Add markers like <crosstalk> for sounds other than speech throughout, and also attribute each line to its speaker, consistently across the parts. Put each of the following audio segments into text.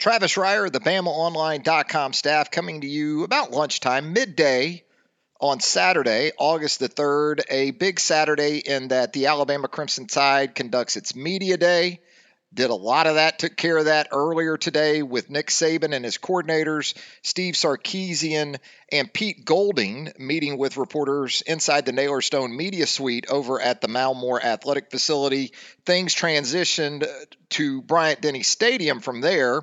Speaker 1: Travis Reier, the BamaOnline.com staff, coming to you about lunchtime, midday on Saturday, August the 3rd. A big Saturday in that the Alabama Crimson Tide conducts its media day. Did a lot of that, took care of that earlier today with Nick Saban and his coordinators, Steve Sarkisian and Pete Golding, meeting with reporters inside the Naylor Stone Media Suite over at the Mal Moore Athletic Facility. Things transitioned to Bryant Denny Stadium from there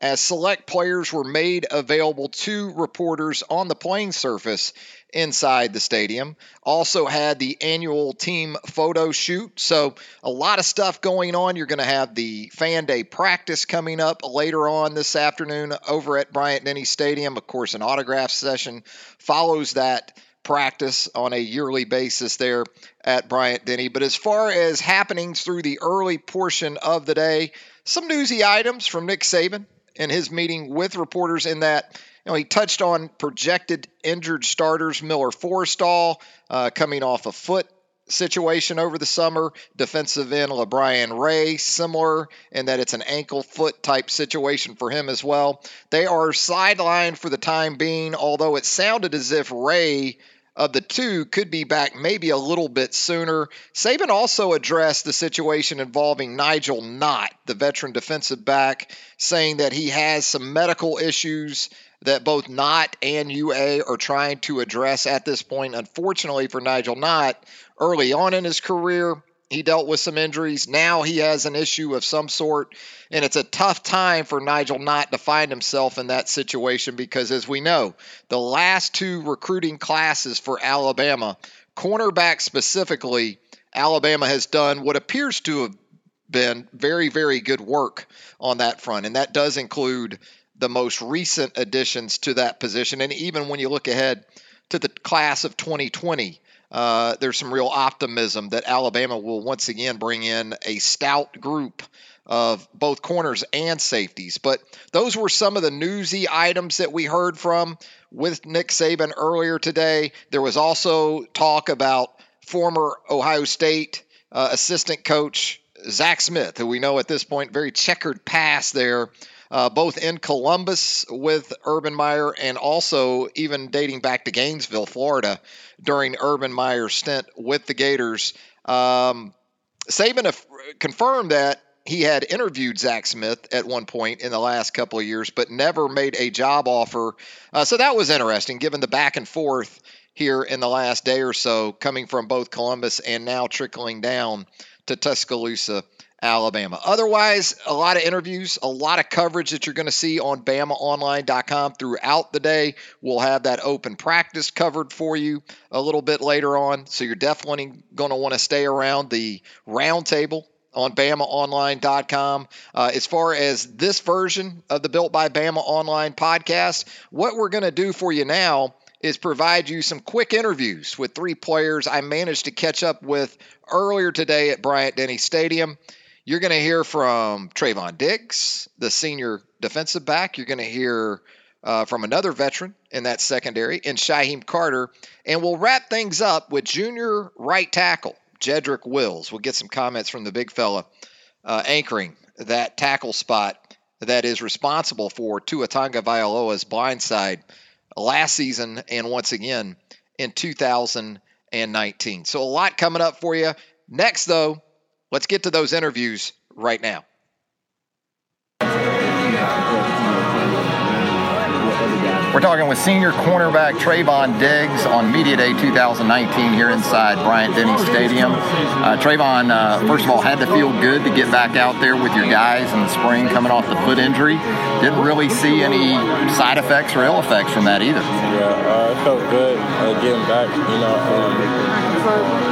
Speaker 1: as select players were made available to reporters on the playing surface inside the stadium. Also had the annual team photo shoot. So, a lot of stuff going on. You're going to have the fan day practice coming up later on this afternoon over at Bryant Denny Stadium. Of course, an autograph session follows that practice on a yearly basis there at Bryant Denny. But as far as happenings through the early portion of the day, some newsy items from Nick Saban in his meeting with reporters in that you know, he touched on projected injured starters Miller Forristall uh, coming off a foot situation over the summer. Defensive end LaBryan Ray, similar in that it's an ankle foot type situation for him as well. They are sidelined for the time being, although it sounded as if Ray of the two could be back maybe a little bit sooner. Saban also addressed the situation involving Nigel Knott, the veteran defensive back, saying that he has some medical issues that both Knott and UA are trying to address at this point. Unfortunately for Nigel Knott, early on in his career, he dealt with some injuries. Now he has an issue of some sort, and it's a tough time for Nigel Knott to find himself in that situation because, as we know, the last two recruiting classes for Alabama, cornerback specifically, Alabama has done what appears to have been very, very good work on that front, and that does include the most recent additions to that position. And even when you look ahead to the class of 2020, uh, there's some real optimism that Alabama will once again bring in a stout group of both corners and safeties. But those were some of the newsy items that we heard from with Nick Saban earlier today. There was also talk about former Ohio State uh, assistant coach Zach Smith, who we know at this point very checkered past there uh, both in Columbus with Urban Meyer and also even dating back to Gainesville, Florida, during Urban Meyer's stint with the Gators. Um, Saban confirmed that he had interviewed Zach Smith at one point in the last couple of years, but never made a job offer. Uh, so that was interesting, given the back and forth here in the last day or so, coming from both Columbus and now trickling down to Tuscaloosa Alabama. Otherwise, a lot of interviews, a lot of coverage that you're going to see on BamaOnline.com throughout the day. We'll have that open practice covered for you a little bit later on. So you're definitely going to want to stay around the roundtable on BamaOnline.com. Uh, as far as this version of the Built by Bama Online podcast, what we're going to do for you now is provide you some quick interviews with three players I managed to catch up with earlier today at Bryant Denny Stadium. You're going to hear from Trevon Diggs, the senior defensive back. You're going to hear uh, from another veteran in that secondary, in Shyheim Carter. And we'll wrap things up with junior right tackle, Jedrick Wills. We'll get some comments from the big fella uh, anchoring that tackle spot that is responsible for Tua Tagovailoa's blindside last season and once again in 2019. So a lot coming up for you. Next, though, Let's get to those interviews right now. We're talking with senior cornerback Trevon Diggs on Media Day 2019 here inside Bryant Denny Stadium. Uh, Trevon, uh, first of all, had to feel good to get back out there with your guys in the spring coming off the foot injury. Didn't really see any side effects or ill effects from that either.
Speaker 2: Yeah, uh, it felt good uh, getting back. You know,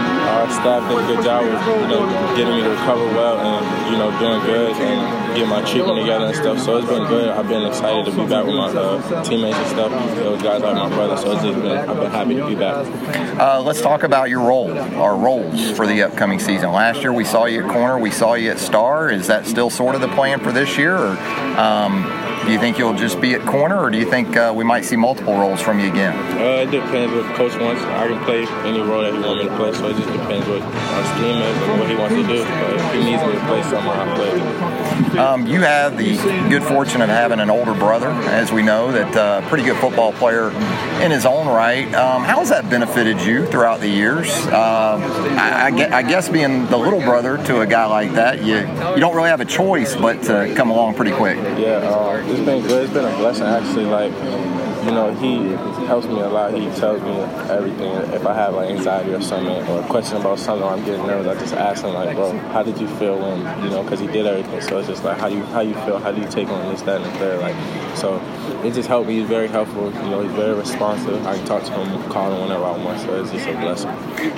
Speaker 2: um, our staff did a good job with you know getting me to recover well and you know doing good and getting my treatment together and stuff. So it's been good. I've been excited to be back with my uh, teammates and stuff. Those guys like my brother. So it's just been I've been happy to be back.
Speaker 1: Uh, let's talk about your role, our roles for the upcoming season. Last year we saw you at corner, we saw you at star. Is that still sort of the plan for this year? Or, um, Do you think you'll just be at corner, or do you think uh, we might see multiple roles from you again?
Speaker 2: Uh, it depends what coach wants. I can play any role that he wants me to play, so it just depends what our scheme is and what he wants to do. But if he needs me to play somewhere, I'll play.
Speaker 1: Um, you have the good fortune of having an older brother, as we know, that uh, pretty good football player in his own right. Um, how has that benefited you throughout the years? Uh, I, I, guess being the little brother to a guy like that, you you don't really have a choice but to come along pretty quick.
Speaker 2: Yeah, uh, it's been good. It's been a blessing actually. Like you know, he helps me a lot. He tells me everything. If I have like anxiety or something, or a question about something, or I'm getting nervous, I just ask him like, bro, how did you feel when, you know, because he did everything. So it's just like, how do you how you feel? How do you take on this, that, and the third? Like, so it just helped me. He's very helpful. You know, he's very responsive. I can talk to him, call him whenever I want. So it's just a blessing.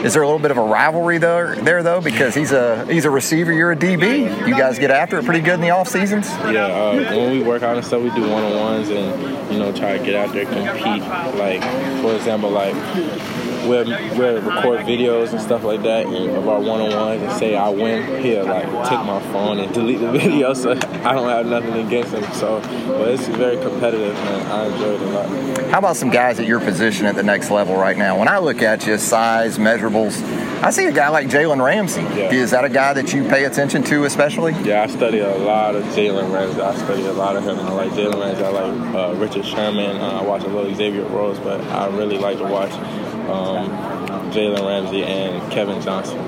Speaker 1: Is there a little bit of a rivalry there, there though? Because he's a he's a receiver, you're a DB. You guys get after it pretty good in the off seasons.
Speaker 2: Yeah, uh, when we work out and stuff, we do one on ones and you know try to get out there, compete. Like for example, like we'll, we'll record videos and stuff like that of our one-on-ones and say I win, he'll like take my phone and delete the <laughs> video so I don't have nothing against him. So, but it's very competitive and I enjoy it a lot.
Speaker 1: How about some guys at your position at the next level right now? When I look at you, size, measurables, I see a guy like Jalen Ramsey. Yeah. Is that a guy that you pay attention to especially?
Speaker 2: Yeah, I study a lot of Jalen Ramsey. I study a lot of him. I like Jalen Ramsey. I like uh, Richard Sherman. Uh, I watch a little Xavier Rhodes, but I really like to watch um, Jalen Ramsey and Kevin Johnson.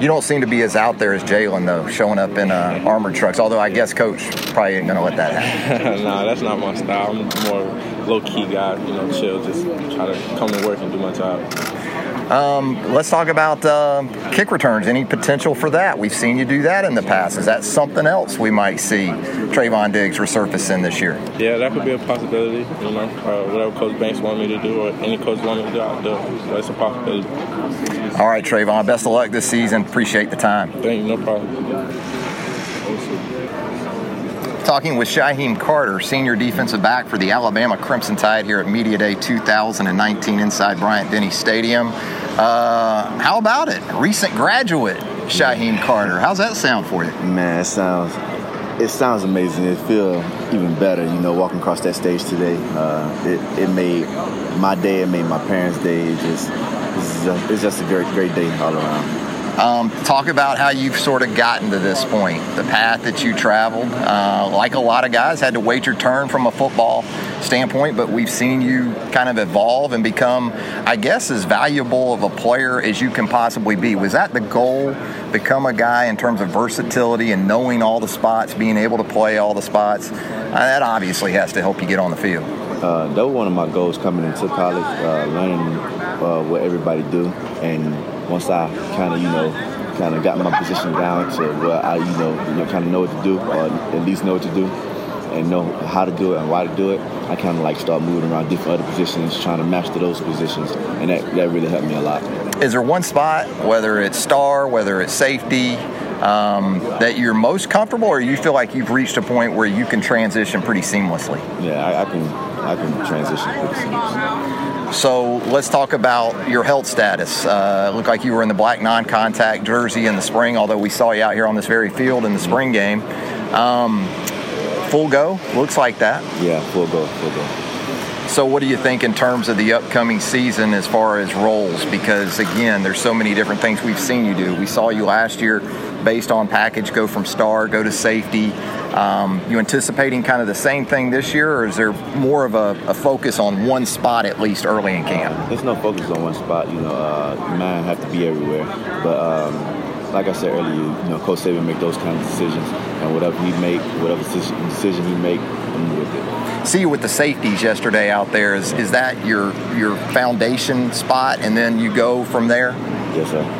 Speaker 1: You don't seem to be as out there as Jalen, though, showing up in uh, armored trucks. Although I guess Coach probably ain't gonna let that
Speaker 2: happen. <laughs> nah, that's not my style. I'm more low key guy. You know, chill, just try to come to work and do my job.
Speaker 1: Um, let's talk about uh, kick returns. Any potential for that? We've seen you do that in the past. Is that something else we might see Trevon Diggs resurface in this year?
Speaker 2: Yeah, that could be a possibility. You know, uh, whatever Coach Banks want me to do, or any coach want me to do, I'll do. So it's a possibility.
Speaker 1: All right, Trevon. Best of luck this season. Appreciate the time.
Speaker 2: Thank you. No problem
Speaker 1: talking with Shyheim Carter, senior defensive back for the Alabama Crimson Tide here at Media Day 2019 inside Bryant Denny Stadium. Uh, how about it? Recent graduate, Shyheim Carter. How's that sound for you?
Speaker 3: Man, it sounds it sounds amazing. It feels even better, you know, walking across that stage today. Uh, it, it made my day, it made my parents' day. It just, it's just, it's just a great, great day all around.
Speaker 1: Um, talk about how you've sort of gotten to this point, the path that you traveled. Uh, like a lot of guys, had to wait your turn from a football standpoint, but we've seen you kind of evolve and become, I guess, as valuable of a player as you can possibly be. Was that the goal? Become a guy in terms of versatility and knowing all the spots, being able to play all the spots. Uh, that obviously has to help you get on the field.
Speaker 3: Uh, that was one of my goals coming into college, uh, learning uh, what everybody do, and once I kind of, you know, kind of got my position down to where I, you know, you know, kind of know what to do, or at least know what to do, and know how to do it and why to do it, I kind of like start moving around different other positions, trying to master those positions, and that, that really helped me a lot.
Speaker 1: Is there one spot, whether it's star, whether it's safety, um, that you're most comfortable, or you feel like you've reached a point where you can transition pretty seamlessly?
Speaker 3: Yeah, I, I can. I can transition pretty seamlessly.
Speaker 1: So let's talk about your health status. Uh, looked like you were in the black non-contact jersey in the spring, although we saw you out here on this very field in the spring game. Um, full go, looks like that.
Speaker 3: Yeah, full go, full go.
Speaker 1: So, what do you think in terms of the upcoming season as far as roles? Because again, there's so many different things we've seen you do. We saw you last year, based on package, go from star, go to safety. Um, you anticipating kind of the same thing this year, or is there more of a, a, focus on one spot at least early in camp?
Speaker 3: There's no focus on one spot. You know, uh, man have to be everywhere. But um, like I said earlier, you know, Coach Saban make those kind of decisions, and whatever he make, whatever decision he make, I'm with it.
Speaker 1: See you with the safeties yesterday out there. Is is that your your foundation spot, and then you go from there?
Speaker 3: Yes, sir.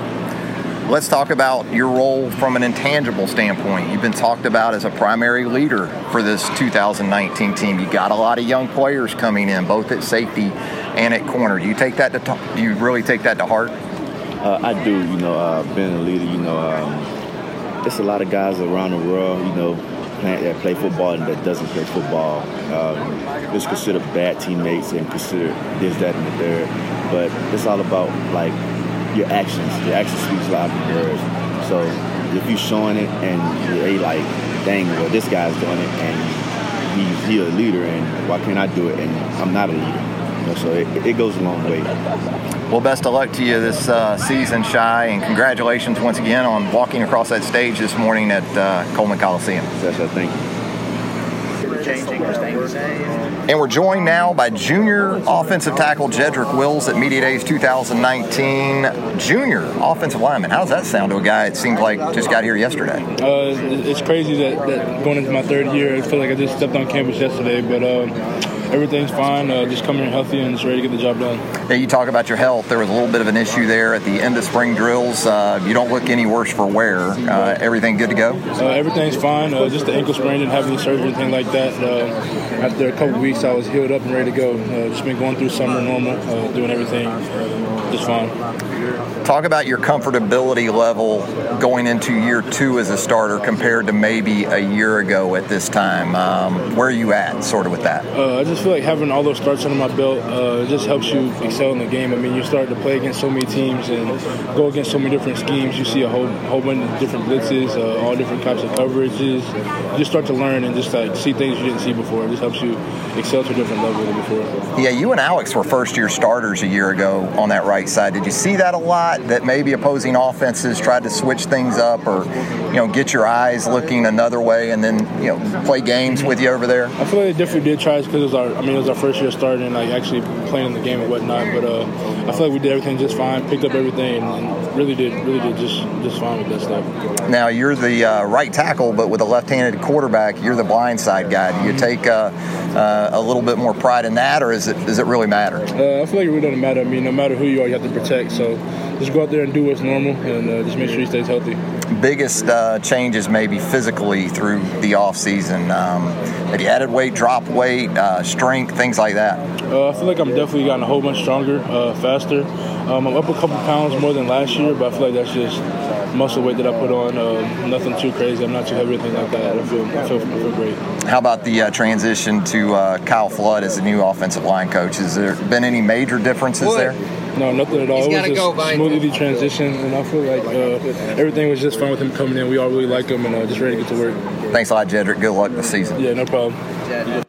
Speaker 1: Let's talk about your role from an intangible standpoint. You've been talked about as a primary leader for this 2019 team. You got a lot of young players coming in, both at safety and at corner. Do you take that to do you really take that to heart?
Speaker 3: Uh, I do. You know, uh, being a leader, you know, um, there's a lot of guys around the world, you know, that play football and that doesn't play football. Um, it's considered bad teammates and considered this, that, and the third. But it's all about like your actions. Your actions speaks louder than words. So if you're showing it and you're like, dang, well, this guy's doing it, and he's he a leader, and why can't I do it? And I'm not a leader. You know, so it, it goes a long way.
Speaker 1: Well, best of luck to you this uh, season, Shy, and congratulations once again on walking across that stage this morning at uh, Coleman Coliseum.
Speaker 3: Yes, sir. Thank you
Speaker 1: changing or staying the same? And we're joined now by junior offensive tackle Jedrick Wills at Media Days 2019. Junior offensive lineman. How does that sound to a guy it seems like just got here yesterday?
Speaker 4: Uh, it's crazy that, that, going into my third year, I feel like I just stepped on campus yesterday, but. Uh, everything's fine. Uh, just coming here healthy and just ready to get the job done.
Speaker 1: Yeah, you talk about your health. There was a little bit of an issue there at the end of spring drills. Uh, you don't look any worse for wear. Uh, everything good to go?
Speaker 4: Uh, everything's fine. Uh, just the ankle sprain, didn't have any surgery, anything like that. Uh, after a couple weeks, I was healed up and ready to go. just been going through summer normal, doing everything just fine.
Speaker 1: Talk about your comfortability level going into year two as a starter compared to maybe a year ago at this time. Um, where are you at, sort of, with that?
Speaker 4: Uh, I just feel like having all those starts under my belt uh, just helps you excel in the game. I mean, you start to play against so many teams and go against so many different schemes. You see a whole whole bunch of different blitzes, uh, all different types of coverages. You just start to learn and just like see things you didn't see before. It just helps you excel to a different level than before.
Speaker 1: Yeah, you and Alex were first year starters a year ago on that right side. Did you see that a lot? That maybe opposing offenses tried to switch things up or you know get your eyes looking another way and then you know play games with you over there.
Speaker 4: I feel like they definitely did try because it was our I mean it was our first year starting and like actually playing the game and whatnot. But uh, I feel like we did everything just fine, picked up everything, and, really did really did just just fine with that stuff.
Speaker 1: Now you're the uh, right tackle, but with a left-handed quarterback, you're the blind side guy. Do you take uh, uh, a little bit more pride in that, or is it does it really matter?
Speaker 4: Uh, I feel like it really doesn't matter. I mean, no matter who you are, you have to protect. So just go out there and do what's normal, and uh, just make sure he stays healthy.
Speaker 1: Biggest uh, changes maybe physically through the off season. Um, have you added weight, dropped weight, uh, strength, things like that?
Speaker 4: Uh, I feel like I'm definitely gotten a whole bunch stronger, uh, faster. Um, I'm up a couple pounds more than last year, but I feel like that's just muscle weight that I put on. Uh, nothing too crazy. I'm not too heavy or anything like that. I feel, I feel, I feel great.
Speaker 1: How about the uh, transition to uh, Kyle Flood as the new offensive line coach? Has there been any major differences there?
Speaker 4: No, nothing at all.
Speaker 5: He's
Speaker 4: it was just
Speaker 5: go,
Speaker 4: smoothly transition, and I feel like uh, everything was just fine with him coming in. We all really like him, and uh, just ready to get to work.
Speaker 1: Thanks a lot, Jedrick. Good luck this season.
Speaker 4: Yeah, no problem.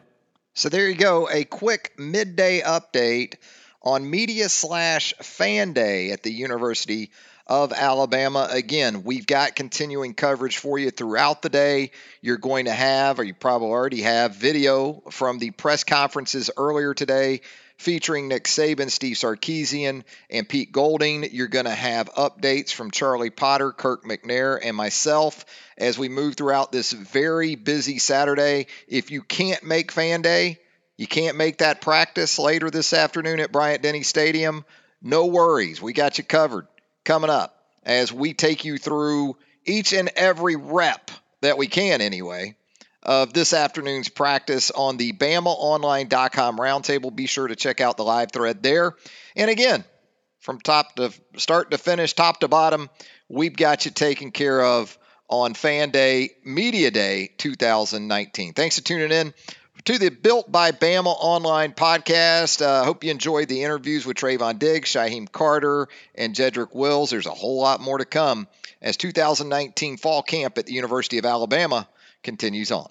Speaker 1: So there you go, a quick midday update on media slash fan day at the University of Alabama. Again, we've got continuing coverage for you throughout the day. You're going to have, or you probably already have, video from the press conferences earlier today featuring Nick Saban, Steve Sarkisian, and Pete Golding. You're going to have updates from Charlie Potter, Kirk McNair, and myself as we move throughout this very busy Saturday. If you can't make fan day, you can't make that practice later this afternoon at Bryant Denny Stadium, no worries. We got you covered coming up as we take you through each and every rep that we can, anyway, of this afternoon's practice on the BamaOnline.com roundtable. Be sure to check out the live thread there. And again, from top to start to finish, top to bottom, we've got you taken care of on Fan Day, Media Day 2019. Thanks for tuning in to the Built by Bama online podcast. I uh, hope you enjoyed the interviews with Trevon Diggs, Shyheim Carter, and Jedrick Wills. There's a whole lot more to come as 2019 fall camp at the University of Alabama continues on.